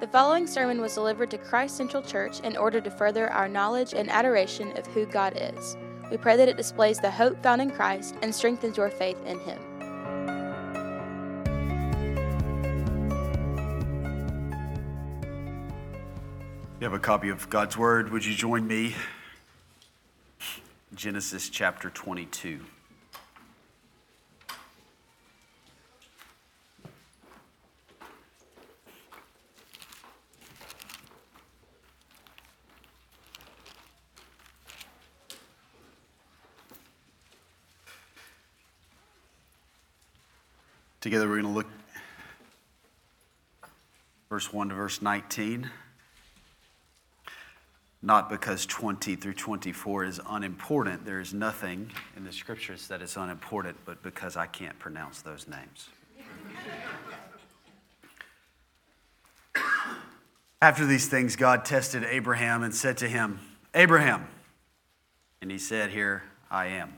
The following sermon was delivered to Christ Central Church in order to further our knowledge and adoration of who God is. We pray that it displays the hope found in Christ and strengthens your faith in Him. You have a copy of God's Word. Would you join me? Genesis chapter 22. Together, we're going to look verse 1 to verse 19. Not because 20 through 24 is unimportant. There is nothing in the scriptures that is unimportant, but because I can't pronounce those names. After these things, God tested Abraham and said to him, Abraham. And he said, Here I am.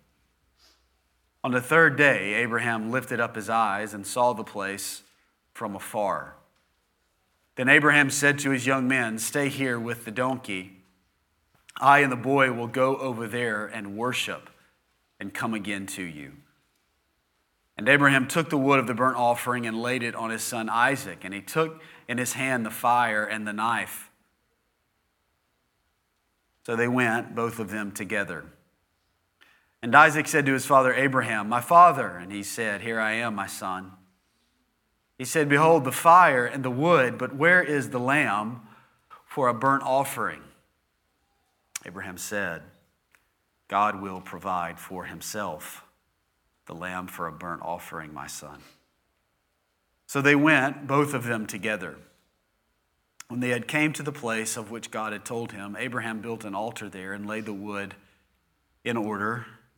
On the third day, Abraham lifted up his eyes and saw the place from afar. Then Abraham said to his young men, Stay here with the donkey. I and the boy will go over there and worship and come again to you. And Abraham took the wood of the burnt offering and laid it on his son Isaac, and he took in his hand the fire and the knife. So they went, both of them together. And Isaac said to his father Abraham, My father. And he said, Here I am, my son. He said, Behold, the fire and the wood, but where is the lamb for a burnt offering? Abraham said, God will provide for himself the lamb for a burnt offering, my son. So they went, both of them together. When they had came to the place of which God had told him, Abraham built an altar there and laid the wood in order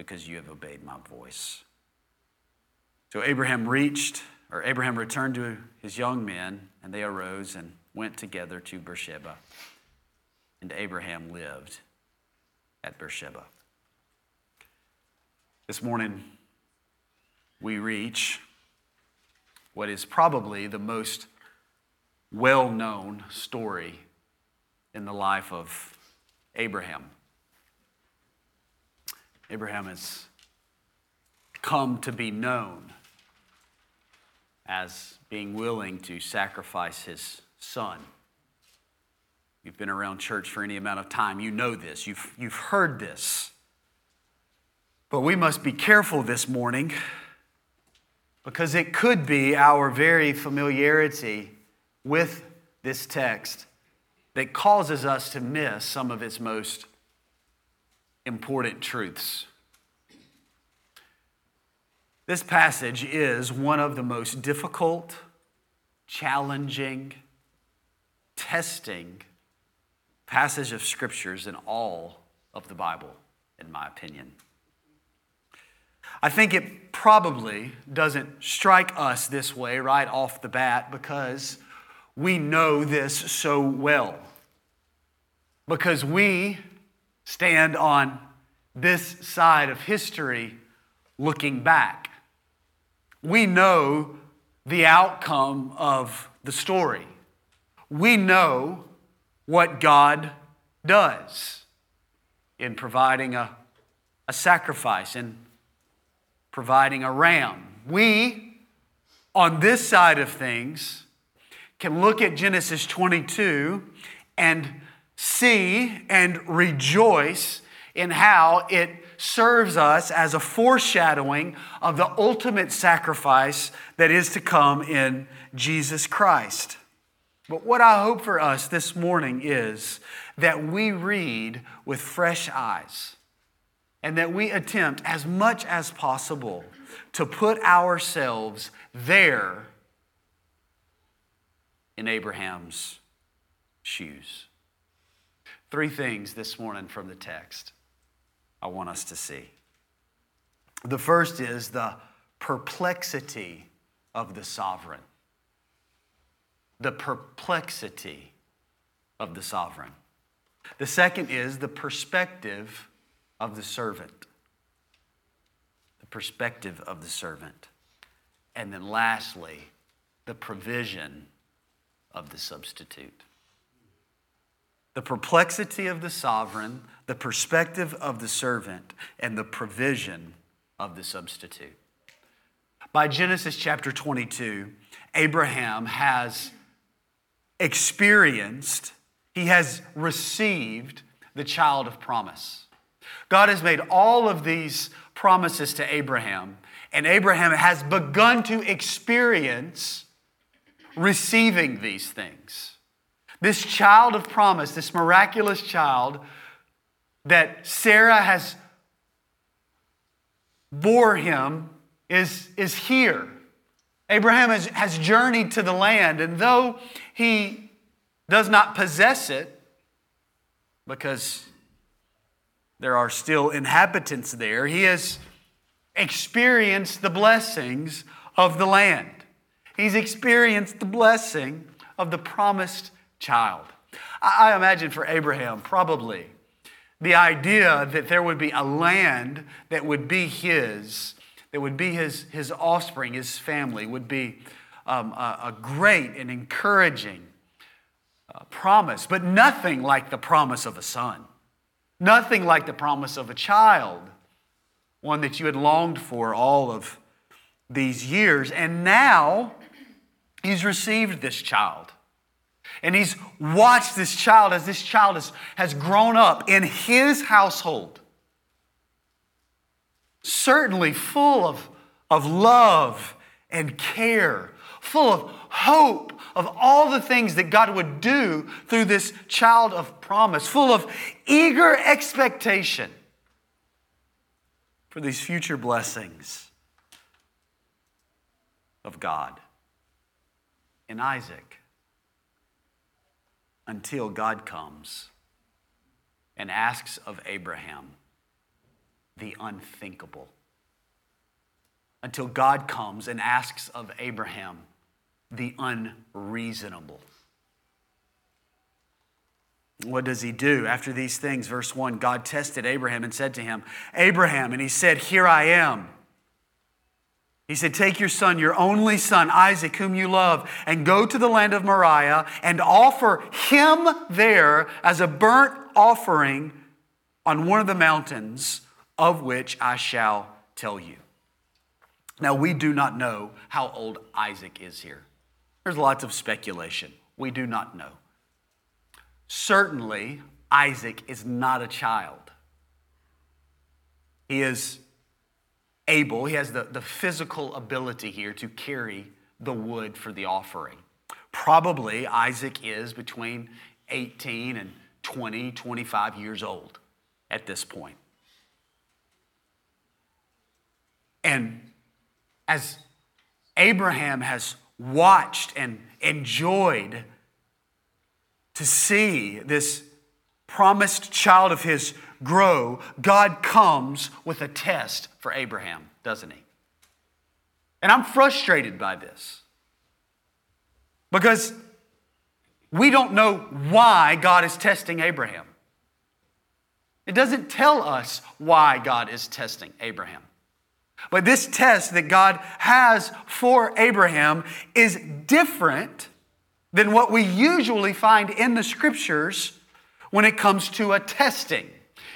because you have obeyed my voice. So Abraham reached, or Abraham returned to his young men, and they arose and went together to Beersheba. And Abraham lived at Beersheba. This morning, we reach what is probably the most well known story in the life of Abraham. Abraham has come to be known as being willing to sacrifice his son. You've been around church for any amount of time, you know this, you've, you've heard this. But we must be careful this morning because it could be our very familiarity with this text that causes us to miss some of its most important truths. This passage is one of the most difficult, challenging, testing passage of scriptures in all of the Bible, in my opinion. I think it probably doesn't strike us this way right off the bat because we know this so well. Because we stand on this side of history looking back. We know the outcome of the story. We know what God does in providing a, a sacrifice and providing a ram. We, on this side of things, can look at Genesis 22 and see and rejoice in how it serves us as a foreshadowing of the ultimate sacrifice that is to come in Jesus Christ. But what I hope for us this morning is that we read with fresh eyes and that we attempt as much as possible to put ourselves there in Abraham's shoes. Three things this morning from the text I want us to see. The first is the perplexity of the sovereign. The perplexity of the sovereign. The second is the perspective of the servant. The perspective of the servant. And then lastly, the provision of the substitute. The perplexity of the sovereign, the perspective of the servant, and the provision of the substitute. By Genesis chapter 22, Abraham has experienced, he has received the child of promise. God has made all of these promises to Abraham, and Abraham has begun to experience receiving these things. This child of promise, this miraculous child that Sarah has bore him is, is here. Abraham has, has journeyed to the land, and though he does not possess it, because there are still inhabitants there. He has experienced the blessings of the land. He's experienced the blessing of the promised child. I imagine for Abraham, probably, the idea that there would be a land that would be his, that would be his, his offspring, his family, would be um, a, a, great and encouraging uh, promise, but nothing like the promise of a son. Nothing like the promise of a child, one that you had longed for all of these years. And now he's received this child. And he's watched this child as this child has, has grown up in his household. Certainly full of, of love and care, full of hope of all the things that God would do through this child of promise, full of eager expectation for these future blessings of God in Isaac until God comes and asks of Abraham the unthinkable. Until God comes and asks of Abraham the unreasonable. What does he do after these things? Verse 1 God tested Abraham and said to him, Abraham, and he said, Here I am. He said, Take your son, your only son, Isaac, whom you love, and go to the land of Moriah and offer him there as a burnt offering on one of the mountains of which I shall tell you. Now, we do not know how old Isaac is here. There's lots of speculation. We do not know. Certainly, Isaac is not a child. He is able, he has the, the physical ability here to carry the wood for the offering. Probably Isaac is between 18 and 20, 25 years old at this point. And as Abraham has watched and enjoyed to see this promised child of his grow, God comes with a test for Abraham, doesn't he? And I'm frustrated by this because we don't know why God is testing Abraham. It doesn't tell us why God is testing Abraham. But this test that God has for Abraham is different than what we usually find in the scriptures when it comes to a testing.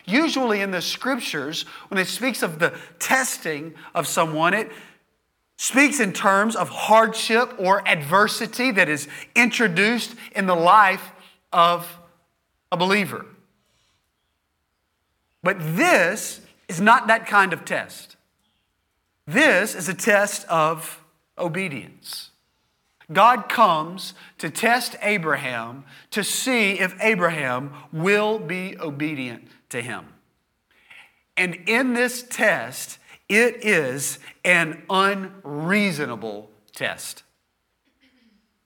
Usually in the scriptures, when it speaks of the testing of someone, it speaks in terms of hardship or adversity that is introduced in the life of a believer. But this is not that kind of test. This is a test of obedience. God comes to test Abraham to see if Abraham will be obedient to him. And in this test, it is an unreasonable test.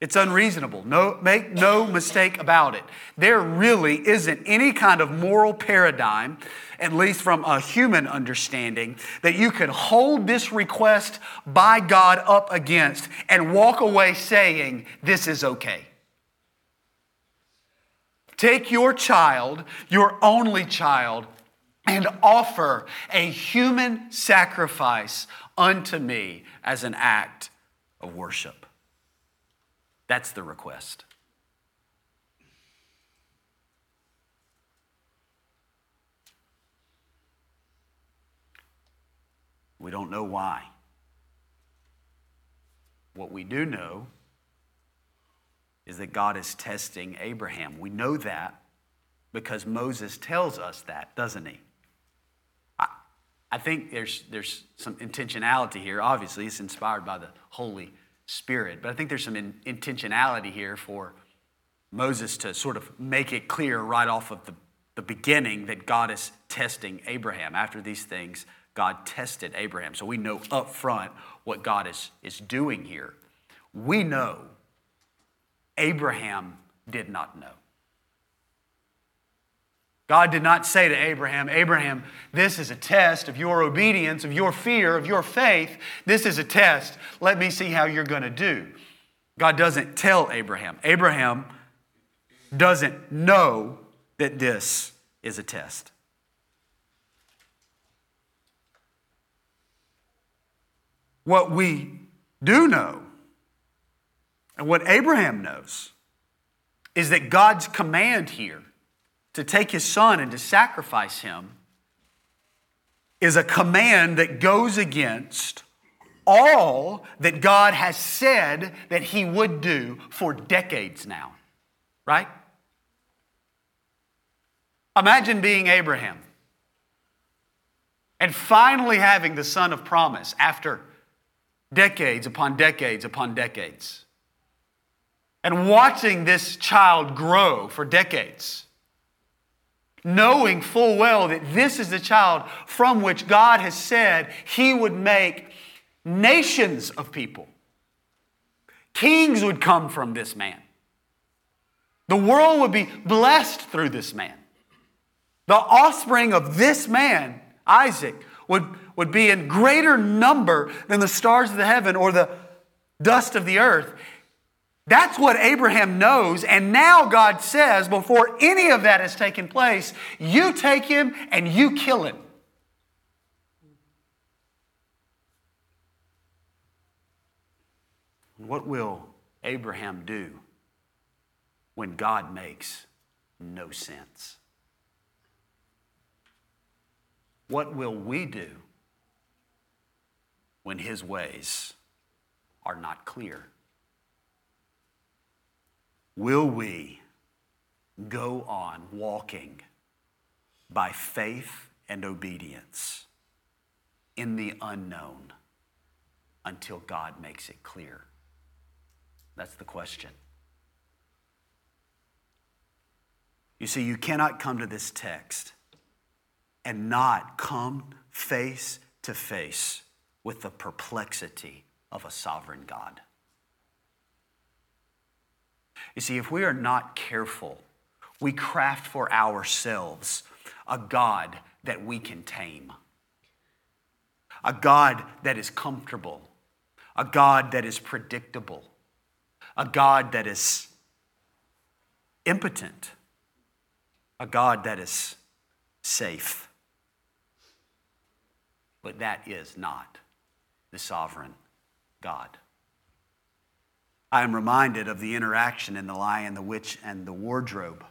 It's unreasonable. No, make no mistake about it. There really isn't any kind of moral paradigm, at least from a human understanding, that you could hold this request by God up against and walk away saying, This is okay. Take your child, your only child, and offer a human sacrifice unto me as an act of worship. That's the request. We don't know why. What we do know is that God is testing Abraham. We know that because Moses tells us that, doesn't he? I, I think there's, there's some intentionality here. Obviously, it's inspired by the Holy Spirit. But I think there's some in, intentionality here for Moses to sort of make it clear right off of the, the beginning that God is testing Abraham. After these things, God tested Abraham. So we know up front what God is, is doing here. We know Abraham did not know. God did not say to Abraham, Abraham, this is a test of your obedience, of your fear, of your faith. This is a test. Let me see how you're going to do. God doesn't tell Abraham. Abraham doesn't know that this is a test. What we do know, and what Abraham knows, is that God's command here to take his son and to sacrifice him is a command that goes against all that God has said that he would do for decades now, right? Imagine being Abraham and finally having the son of promise after decades upon decades upon decades. And watching this child grow for decades knowing full well that this is the child from which God has said he would make nations of people. Kings would come from this man. The world would be blessed through this man. The offspring of this man, Isaac, would, would be in greater number than the stars of the heaven or the dust of the earth. That's what Abraham knows. And now God says, before any of that has taken place, you take him and you kill him. What will Abraham do when God makes no sense? What will we do when his ways are not clear? Will we go on walking by faith and obedience in the unknown until God makes it clear? That's the question. You see, you cannot come to this text and not come face to face with the perplexity of a sovereign God. You see, if we are not careful, we craft for ourselves a God that we can tame, a God that is comfortable, a God that is predictable, a God that is impotent, a God that is safe. But that is not the sovereign God. I am reminded of the interaction in The Lion, the Witch, and the Wardrobe,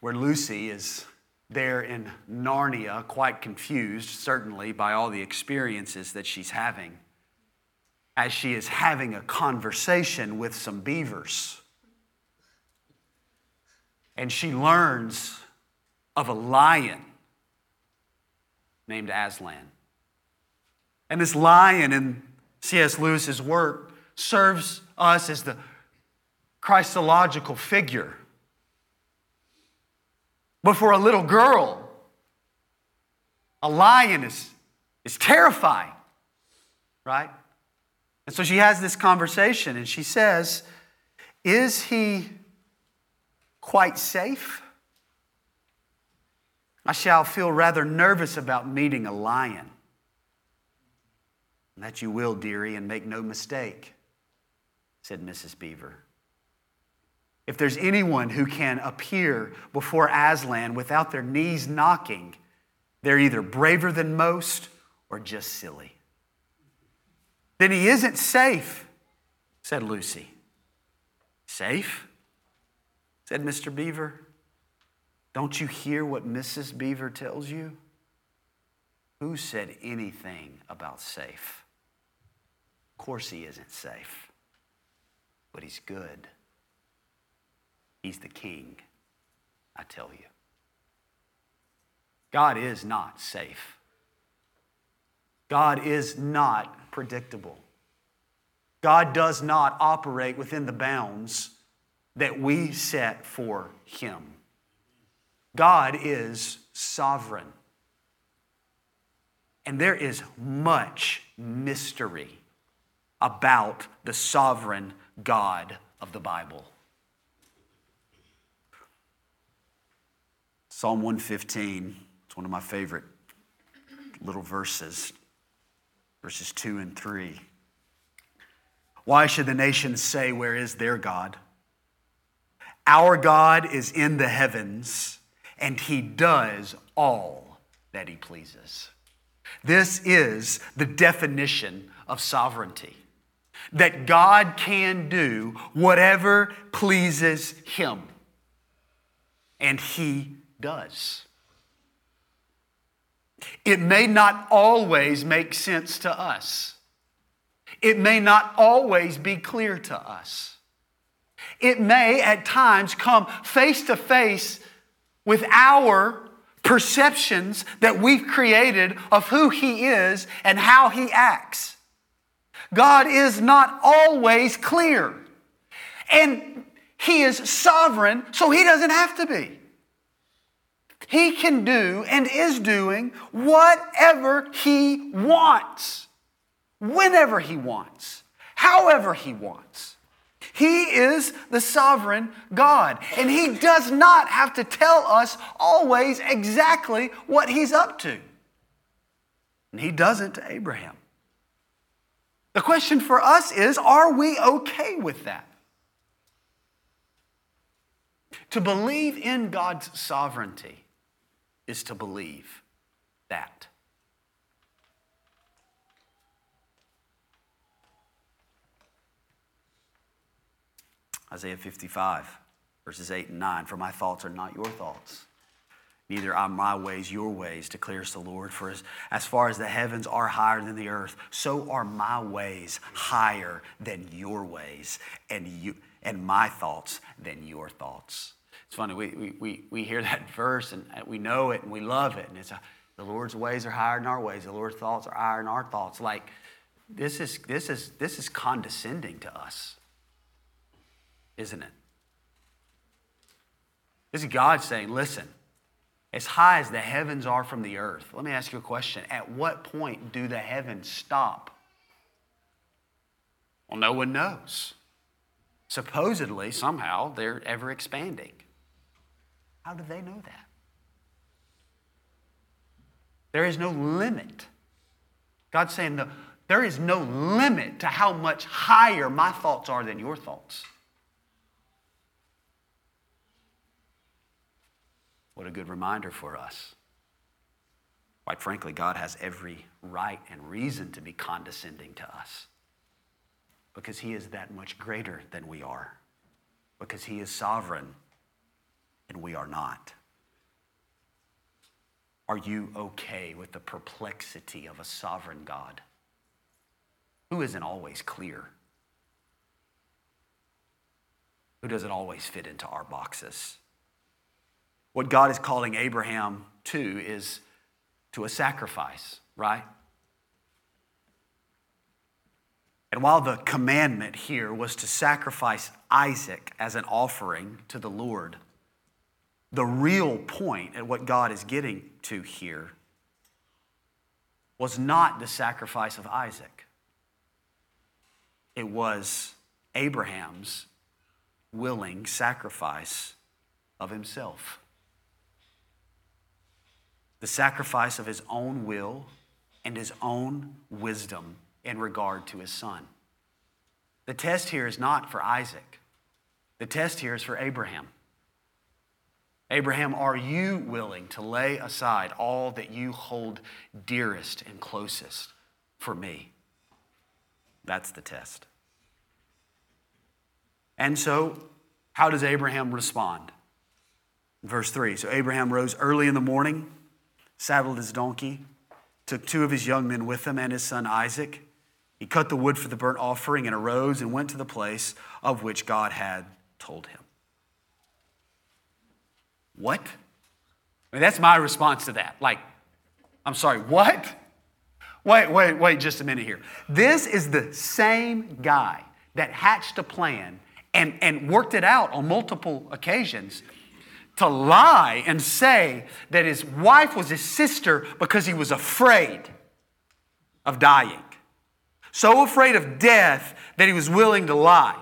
where Lucy is there in Narnia, quite confused, certainly, by all the experiences that she's having, as she is having a conversation with some beavers. And she learns of a lion named Aslan. And this lion in C.S. Lewis's work serves us as the Christological figure. But for a little girl, a lion is, is terrifying, right? And so she has this conversation and she says, Is he quite safe? I shall feel rather nervous about meeting a lion. That you will, dearie, and make no mistake, said Mrs. Beaver. If there's anyone who can appear before Aslan without their knees knocking, they're either braver than most or just silly. Then he isn't safe, said Lucy. Safe? said Mr. Beaver. Don't you hear what Mrs. Beaver tells you? Who said anything about safe? Of course, he isn't safe, but he's good. He's the king, I tell you. God is not safe. God is not predictable. God does not operate within the bounds that we set for Him. God is sovereign. And there is much mystery about the sovereign God of the Bible. Psalm 115, it's one of my favorite little verses, verses 2 and 3. Why should the nations say, Where is their God? Our God is in the heavens, and he does all that he pleases. This is the definition of sovereignty that God can do whatever pleases him. And he does. It may not always make sense to us. It may not always be clear to us. It may at times come face to face with our perceptions that we've created of who He is and how He acts. God is not always clear. And He is sovereign, so He doesn't have to be. He can do and is doing whatever He wants, whenever He wants, however He wants. He is the sovereign God, and He does not have to tell us always exactly what He's up to. And He doesn't to Abraham. The question for us is are we okay with that? To believe in God's sovereignty is to believe that. Isaiah 55, verses 8 and 9 For my thoughts are not your thoughts Neither are my ways your ways, declares the Lord. For as, as far as the heavens are higher than the earth, so are my ways higher than your ways, and, you, and my thoughts than your thoughts. It's funny, we, we, we, we hear that verse and we know it and we love it. And it's a, the Lord's ways are higher than our ways, the Lord's thoughts are higher than our thoughts. Like, this is, this is, this is condescending to us, isn't it? This is God saying, listen, as high as the heavens are from the earth. Let me ask you a question. At what point do the heavens stop? Well, no one knows. Supposedly, somehow, they're ever expanding. How do they know that? There is no limit. God's saying, there is no limit to how much higher my thoughts are than your thoughts. What a good reminder for us. Quite frankly, God has every right and reason to be condescending to us because He is that much greater than we are, because He is sovereign and we are not. Are you okay with the perplexity of a sovereign God who isn't always clear? Who doesn't always fit into our boxes? What God is calling Abraham to is to a sacrifice, right? And while the commandment here was to sacrifice Isaac as an offering to the Lord, the real point at what God is getting to here was not the sacrifice of Isaac. It was Abraham's willing sacrifice of himself the sacrifice of his own will and his own wisdom in regard to his son. The test here is not for Isaac, the test here is for Abraham. Abraham, are you willing to lay aside all that you hold dearest and closest for me? That's the test. And so, how does Abraham respond? Verse 3 So Abraham rose early in the morning saddled his donkey, took two of his young men with him and his son Isaac. He cut the wood for the burnt offering and arose and went to the place of which God had told him. What? I mean, that's my response to that. Like, I'm sorry, what? Wait, wait, wait just a minute here. This is the same guy that hatched a plan and, and worked it out on multiple occasions to lie and say that his wife was his sister because he was afraid of dying. So afraid of death that he was willing to lie.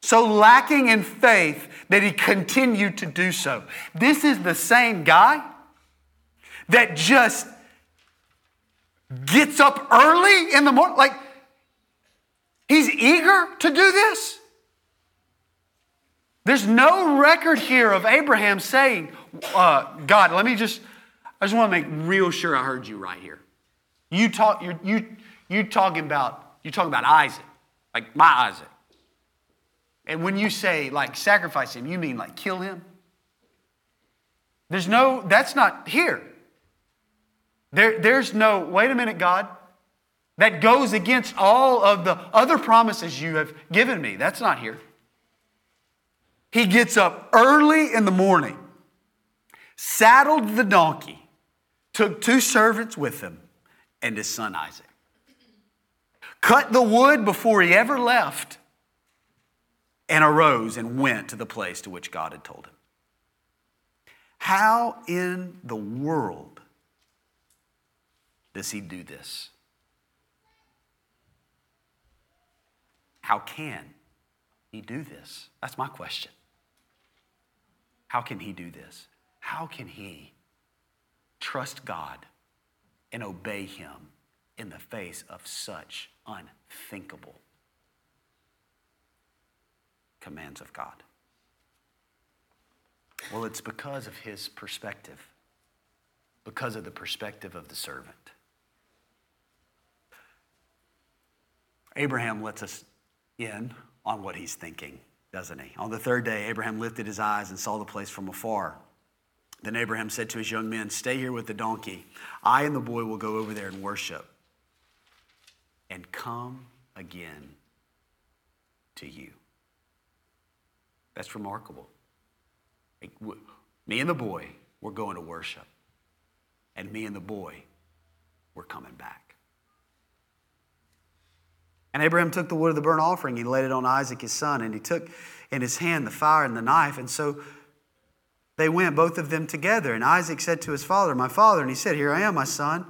So lacking in faith that he continued to do so. This is the same guy that just gets up early in the morning. Like, he's eager to do this. There's no record here of Abraham saying, uh, God, let me just, I just want to make real sure I heard you right here. You talk, you're, you, you talking about, you talking about Isaac, like my Isaac. And when you say like sacrifice him, you mean like kill him? There's no, that's not here. There, there's no, wait a minute, God. That goes against all of the other promises you have given me. That's not here. He gets up early in the morning, saddled the donkey, took two servants with him, and his son Isaac. Cut the wood before he ever left, and arose and went to the place to which God had told him. How in the world does he do this? How can he do this? That's my question. How can he do this? How can he trust God and obey him in the face of such unthinkable commands of God? Well, it's because of his perspective, because of the perspective of the servant. Abraham lets us in on what he's thinking doesn't he? On the third day, Abraham lifted his eyes and saw the place from afar. Then Abraham said to his young men, Stay here with the donkey. I and the boy will go over there and worship and come again to you. That's remarkable. Me and the boy, we're going to worship. And me and the boy, we're coming back. And Abraham took the wood of the burnt offering, he laid it on Isaac his son, and he took in his hand the fire and the knife. And so they went, both of them together. And Isaac said to his father, My father, and he said, Here I am, my son.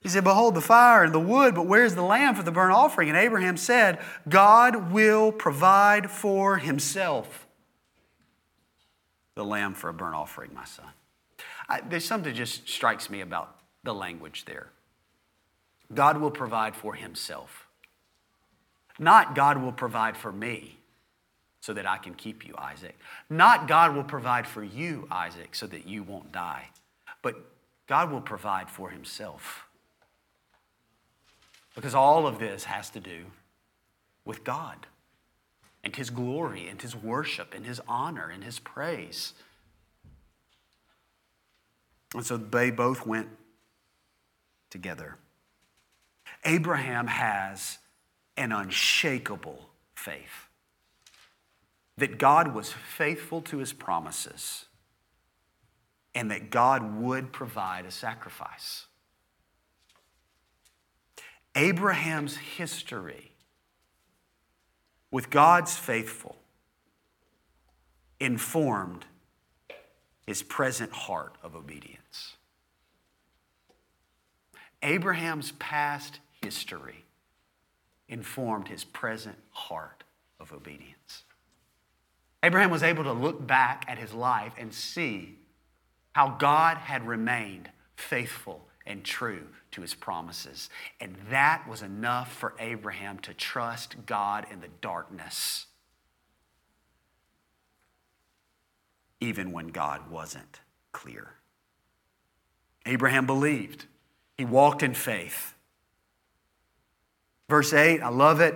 He said, Behold the fire and the wood, but where's the lamb for the burnt offering? And Abraham said, God will provide for himself the lamb for a burnt offering, my son. I, there's something that just strikes me about the language there. God will provide for himself. Not God will provide for me so that I can keep you, Isaac. Not God will provide for you, Isaac, so that you won't die. But God will provide for himself. Because all of this has to do with God and his glory and his worship and his honor and his praise. And so they both went together. Abraham has an unshakable faith that God was faithful to his promises and that God would provide a sacrifice. Abraham's history with God's faithful informed his present heart of obedience. Abraham's past history informed his present heart of obedience. Abraham was able to look back at his life and see how God had remained faithful and true to his promises. And that was enough for Abraham to trust God in the darkness, even when God wasn't clear. Abraham believed, he walked in faith. Verse 8, I love it.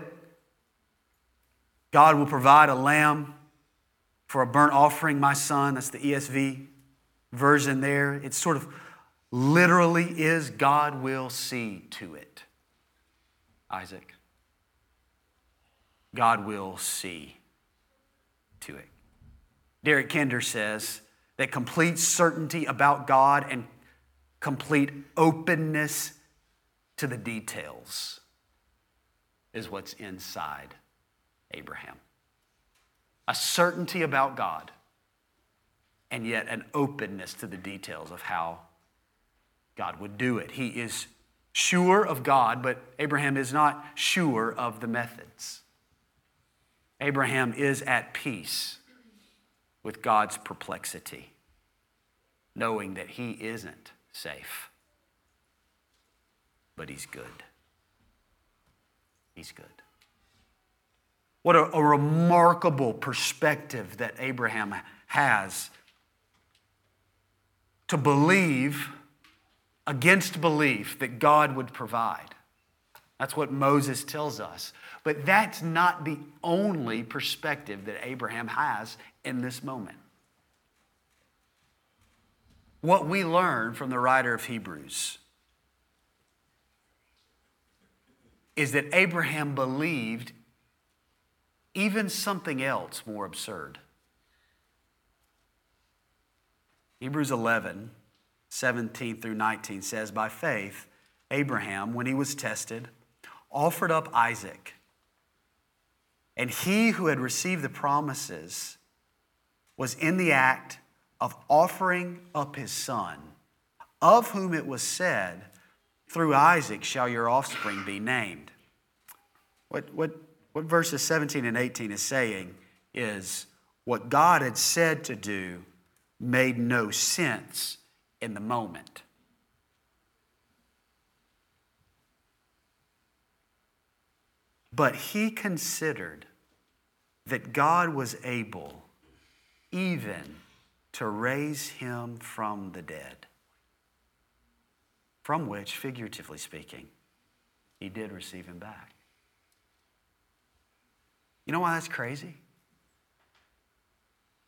God will provide a lamb for a burnt offering, my son. That's the ESV version there. It sort of literally is God will see to it. Isaac. God will see to it. Derek Kidner says that complete certainty about God and complete openness to the details is what's inside Abraham. A certainty about God, and yet an openness to the details of how God would do it. He is sure of God, but Abraham is not sure of the methods. Abraham is at peace with God's perplexity, knowing that he isn't safe, but he's good. He's good. What a, a remarkable perspective that Abraham has to believe against belief that God would provide. That's what Moses tells us. But that's not the only perspective that Abraham has in this moment. What we learn from the writer of Hebrews is that Abraham believed even something else more absurd. Hebrews 11 17 through 19 says, By faith, Abraham, when he was tested, offered up Isaac. And he who had received the promises was in the act of offering up his son, of whom it was said, Through Isaac shall your offspring be named. What, what, what verses 17 and 18 is saying is what God had said to do made no sense in the moment. But he considered that God was able even to raise him from the dead, from which, figuratively speaking, he did receive him back. You know why that's crazy?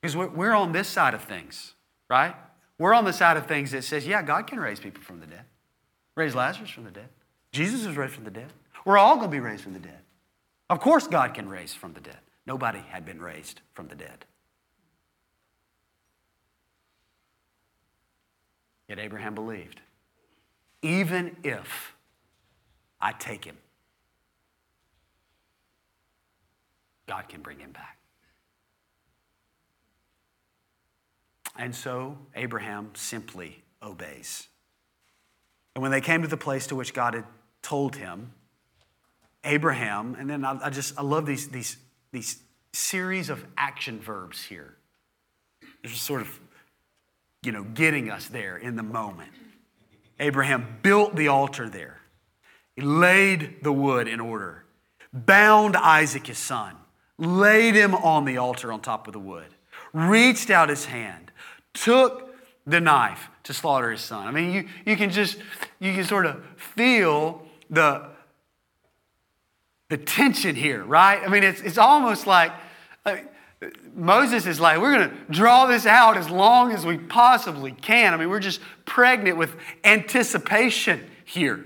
Because we're, on this side of things, right? We're on the side of things that says, yeah, God can raise people from the dead. Raise Lazarus from the dead. Jesus was raised from the dead. We're all going to be raised from the dead. Of course, God can raise from the dead. Nobody had been raised from the dead. Yet Abraham believed, even if I take him, God can bring him back. And so Abraham simply obeys. And when they came to the place to which God had told him, Abraham, and then I, I just, I love these, these, these series of action verbs here. They're just sort of, you know, getting us there in the moment. Abraham built the altar there. He laid the wood in order, bound Isaac, his son, laid him on the altar on top of the wood, reached out his hand, took the knife to slaughter his son. I mean, you, you can just, you can sort of feel the, the tension here, right? I mean, it's, it's almost like, like Moses is like, we're going to draw this out as long as we possibly can. I mean, we're just pregnant with anticipation here.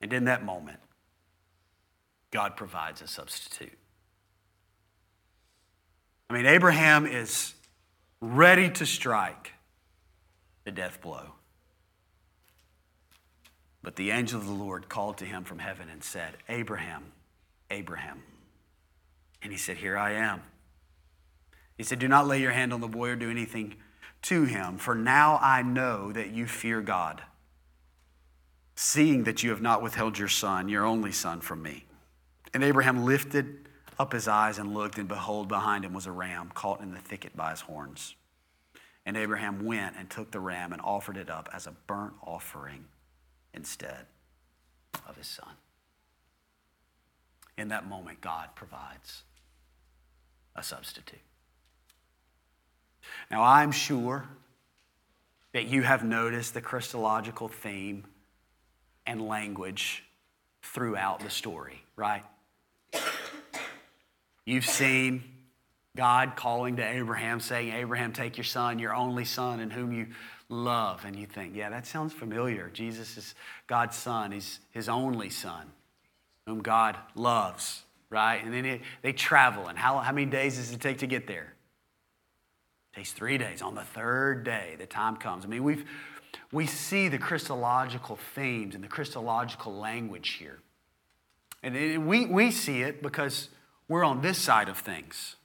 And in that moment, God provides a substitute. I mean, Abraham is ready to strike the death blow. But the angel of the Lord called to him from heaven and said, Abraham, Abraham. And he said, Here I am. He said, Do not lay your hand on the boy or do anything to him, for now I know that you fear God, seeing that you have not withheld your son, your only son, from me. And Abraham lifted up his eyes and looked, and behold, behind him was a ram caught in the thicket by his horns. And Abraham went and took the ram and offered it up as a burnt offering instead of his son. In that moment, God provides a substitute. Now, I'm sure that you have noticed the Christological theme and language throughout the story, right? You've seen God calling to Abraham, saying, Abraham, take your son, your only son, in whom you love. And you think, yeah, that sounds familiar. Jesus is God's son, he's his only son, whom God loves, right? And then it, they travel. And how, how many days does it take to get there? It takes three days. On the third day, the time comes. I mean, we've, we see the Christological themes and the Christological language here. And it, we, we see it because we're on this side of things.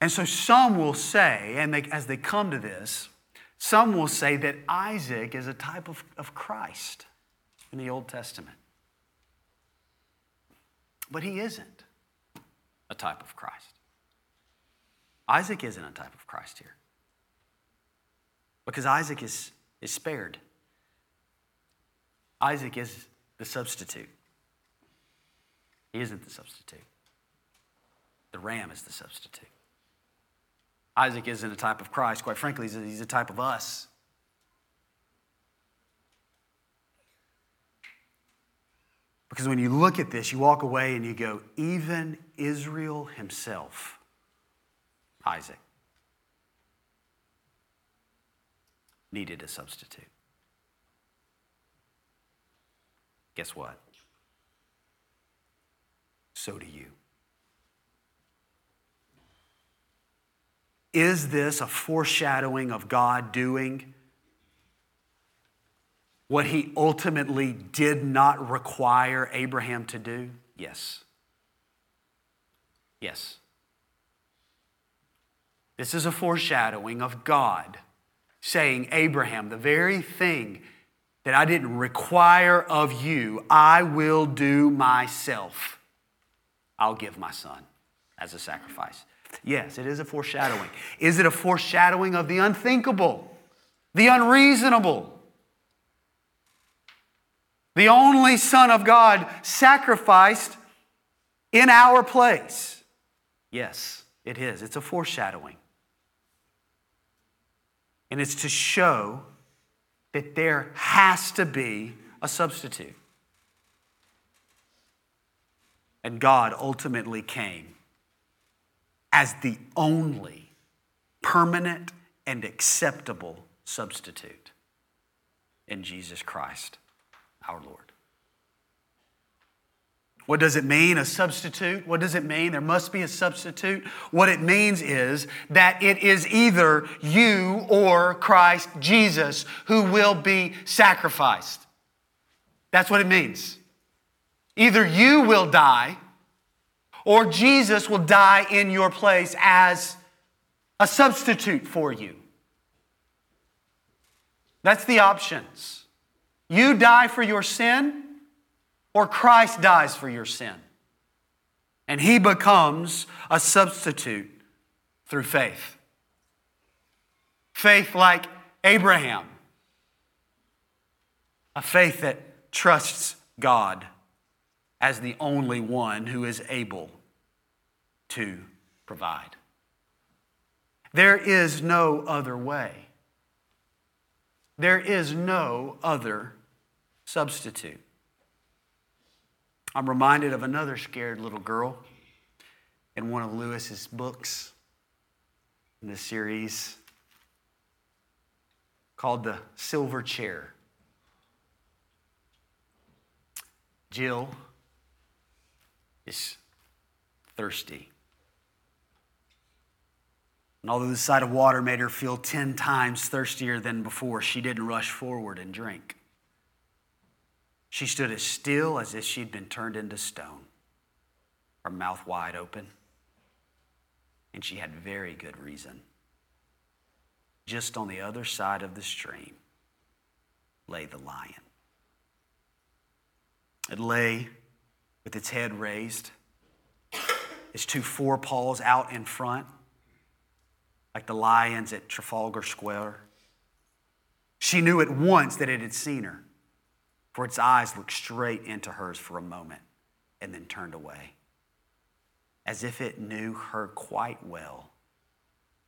And so some will say, and they, as they come to this, some will say that Isaac is a type of, of Christ in the Old Testament. But he isn't a type of Christ. Isaac isn't a type of Christ here. Because Isaac is, is spared. Isaac is the substitute. He isn't the substitute. The ram is the substitute. Isaac isn't a type of Christ. Quite frankly, he's a, he's a type of us. Because when you look at this, you walk away and you go, even Israel himself, Isaac, needed a substitute. Guess what? So do you. Is this a foreshadowing of God doing what he ultimately did not require Abraham to do? Yes. Yes. This is a foreshadowing of God saying, Abraham, the very thing that I didn't require of you, I will do myself. I'll give my son as a sacrifice. Yes, it is a foreshadowing. Is it a foreshadowing of the unthinkable, the unreasonable? The only Son of God sacrificed in our place. Yes, it is. It's a foreshadowing. And it's to show that there has to be a substitute. And God ultimately came as the only permanent and acceptable substitute in Jesus Christ, our Lord. What does it mean, a substitute? What does it mean? There must be a substitute. What it means is that it is either you or Christ Jesus who will be sacrificed. That's what it means. Either you will die or Jesus will die in your place as a substitute for you. That's the options. You die for your sin, or Christ dies for your sin. And he becomes a substitute through faith. Faith like Abraham, a faith that trusts God as the only one who is able to provide. There is no other way. There is no other substitute. I'm reminded of another scared little girl in one of Lewis's books in the series called The Silver Chair. Jill is thirsty. And although the sight of water made her feel 10 times thirstier than before, she didn't rush forward and drink. She stood as still as if she'd been turned into stone, her mouth wide open. And she had very good reason. Just on the other side of the stream lay the lion. It lay with its head raised, its two forepaws out in front like the lions at Trafalgar Square. She knew at once that it had seen her, for its eyes looked straight into hers for a moment and then turned away, as if it knew her quite well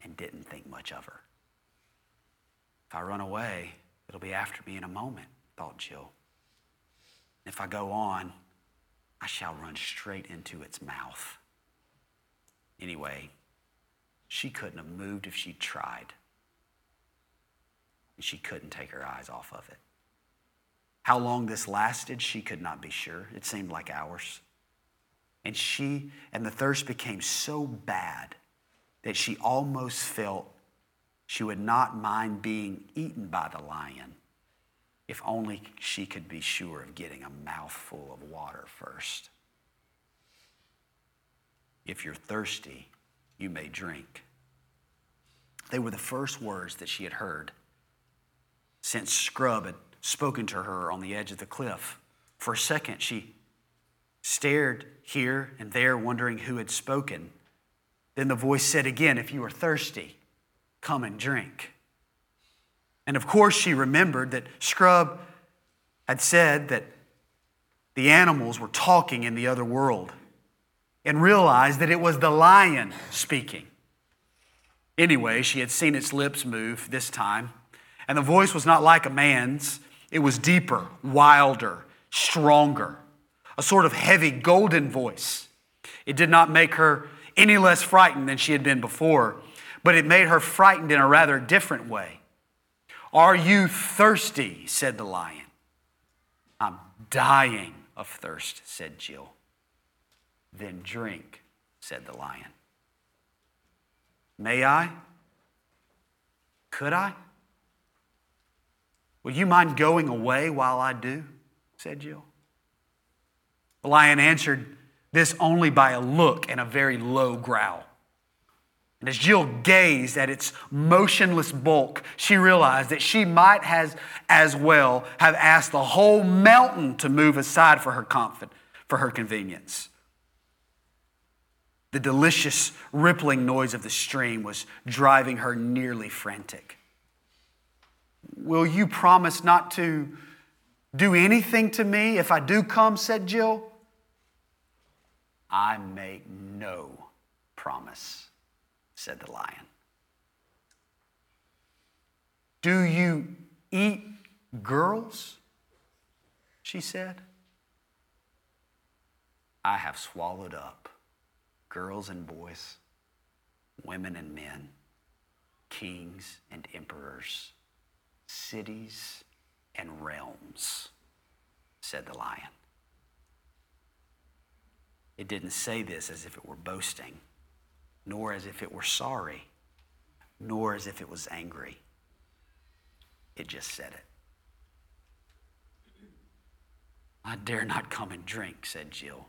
and didn't think much of her. If I run away, it'll be after me in a moment, thought Jill. If I go on, I shall run straight into its mouth. Anyway, she couldn't have moved if she tried. And she couldn't take her eyes off of it. How long this lasted, she could not be sure. It seemed like hours. And she and the thirst became so bad that she almost felt she would not mind being eaten by the lion if only she could be sure of getting a mouthful of water first. If you're thirsty, you may drink. They were the first words that she had heard since Scrubb had spoken to her on the edge of the cliff. For a second, she stared here and there, wondering who had spoken. Then the voice said again, If you are thirsty, come and drink. And of course, she remembered that Scrubb had said that the animals were talking in the other world and realized that it was the lion speaking. Anyway, she had seen its lips move this time, and the voice was not like a man's. It was deeper, wilder, stronger, a sort of heavy golden voice. It did not make her any less frightened than she had been before, but it made her frightened in a rather different way. Are you thirsty? said the lion. I'm dying of thirst, said Jill. Then drink, said the lion. May I? Could I? Will you mind going away while I do? said Jill. The lion answered this only by a look and a very low growl. And as Jill gazed at its motionless bulk, she realized that she might has as well have asked the whole mountain to move aside for her comfort, for her convenience. The delicious rippling noise of the stream was driving her nearly frantic. Will you promise not to do anything to me if I do come? said Jill. I make no promise, said the lion. Do you eat girls? She said. I have swallowed up girls and boys, women and men, kings and emperors, cities and realms, said the lion. It didn't say this as if it were boasting, nor as if it were sorry, nor as if it was angry. It just said it. I dare not come and drink, said Jill.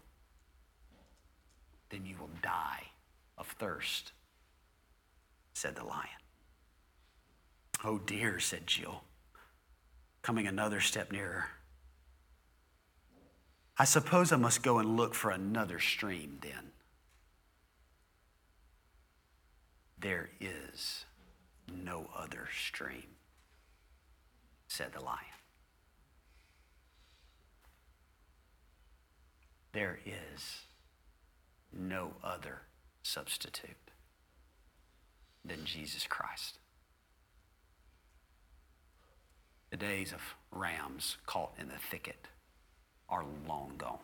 Then you will die of thirst, said the lion. Oh dear, said Jill, coming another step nearer. I suppose I must go and look for another stream then. There is no other stream, said the lion. There is no other substitute than Jesus Christ. The days of rams caught in the thicket are long gone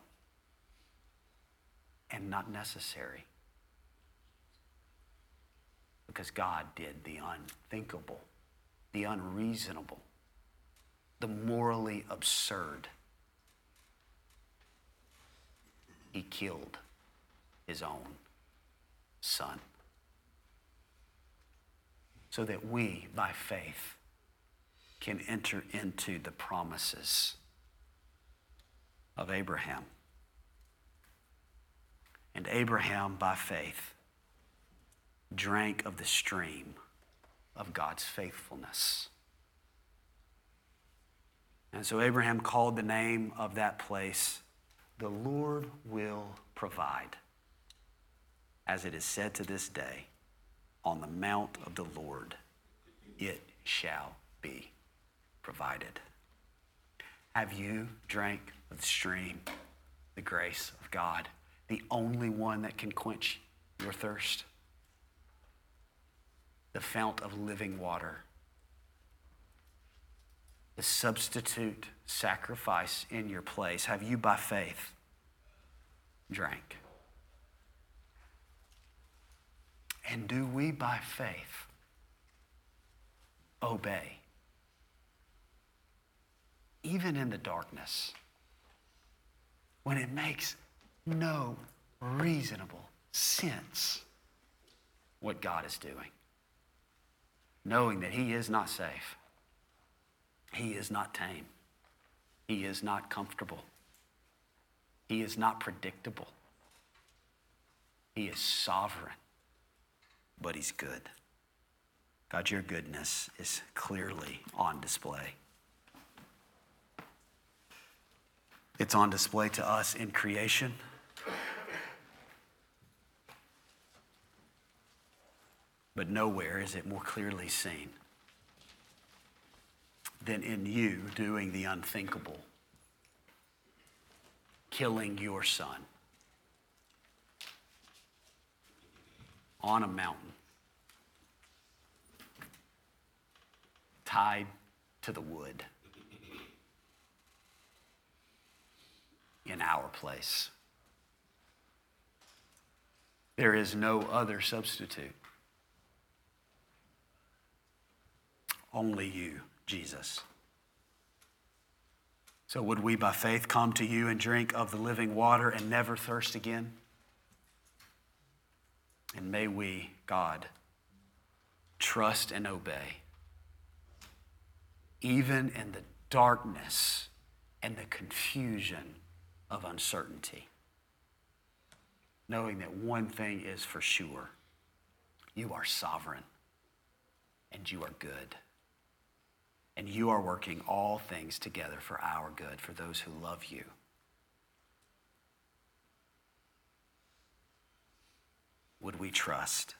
and not necessary because God did the unthinkable, the unreasonable, the morally absurd. He killed his own son so that we, by faith, can enter into the promises of Abraham. And Abraham, by faith, drank of the stream of God's faithfulness. And so Abraham called the name of that place, The Lord will provide. As it is said to this day, on the mount of the Lord it shall be provided. Have you drank of the stream, the grace of God, the only one that can quench your thirst? The fount of living water, the substitute sacrifice in your place. Have you, by faith, drank? And do we, by faith, obey? even in the darkness, when it makes no reasonable sense what God is doing, knowing that He is not safe, He is not tame, He is not comfortable, He is not predictable, He is sovereign, but He's good. God, your goodness is clearly on display. It's on display to us in creation. But nowhere is it more clearly seen than in you doing the unthinkable, killing your son on a mountain, tied to the wood. in our place. There is no other substitute. Only you, Jesus. So, would we by faith come to you and drink of the living water and never thirst again? And may we, God, trust and obey, even in the darkness and the confusion of uncertainty. Knowing that one thing is for sure you are sovereign and you are good. And you are working all things together for our good, for those who love you. Would we trust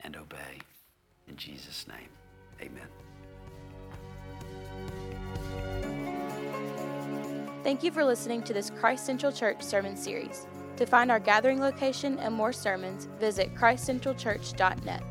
and obey? In Jesus' name, amen. Thank you for listening to this Christ Central Church sermon series. To find our gathering location and more sermons, visit christcentralchurch.net.